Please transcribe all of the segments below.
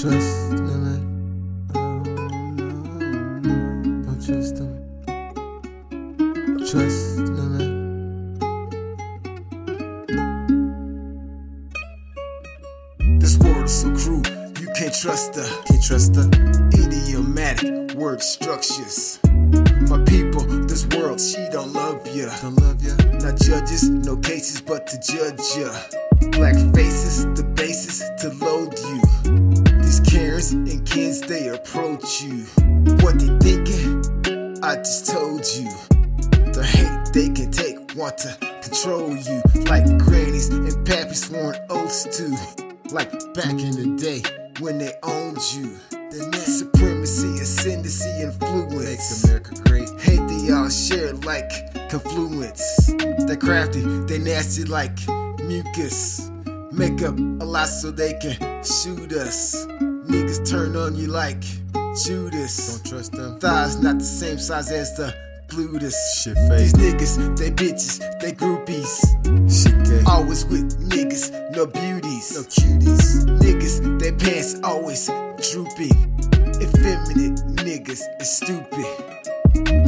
trust eh? Oh, no. Don't trust them. Trust them. eh? This world is so cruel, you can't trust the, can't trust the idiomatic word structures. My people, this world, she don't love ya. Don't love ya. Not judges, no cases, but to judge ya. Black faces, the basis to load you. Karens and kids, they approach you. What they thinking? I just told you. The hate they can take, want to control you. Like grannies and pappies sworn oaths to. Like back in the day when they owned you. The net supremacy, ascendancy, influence. Makes America great. Hate they all share like confluence. They crafty, they nasty like mucus. Make up a lot so they can shoot us. Niggas turn on you like Judas. Don't trust them. Thighs not the same size as the gluteus. Shit fake. These niggas, they bitches, they groupies. Shit gay. Always with niggas, no beauties. No cuties. Niggas, their pants always drooping. Effeminate niggas is stupid.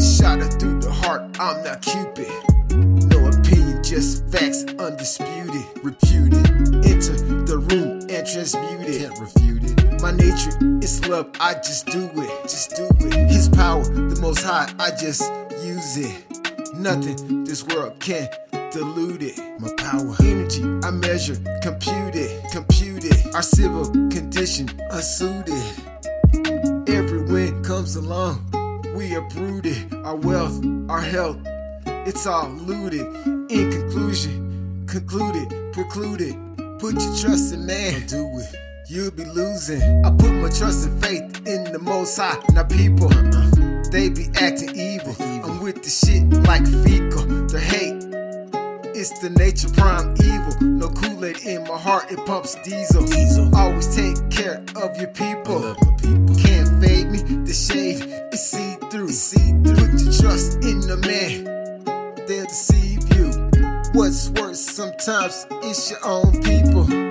Shot her through the heart, I'm not Cupid. No opinion, just facts, undisputed. Reputed. Enter the room and transmute it. Can't refute it. My nature is love, I just do it. Just do it. His power, the most high, I just use it. Nothing this world can dilute it. My power. Energy, I measure, compute it, compute it. Our civil condition, unsuited. Every wind comes along, we uprooted. Our wealth, our health, it's all looted. In conclusion, concluded, precluded. Put your trust in man, Do it. You'll be losing. I put my trust and faith in the most high. Now people, uh, they be acting evil. I'm with the shit like fecal. The hate, it's the nature prime evil. No Kool-Aid in my heart, it pumps diesel. Diesel. Always take care of your people. people. Can't fade me, the shade is see through. See through. Put your trust in the man, they'll deceive you. What's worse sometimes it's your own people. Your own people.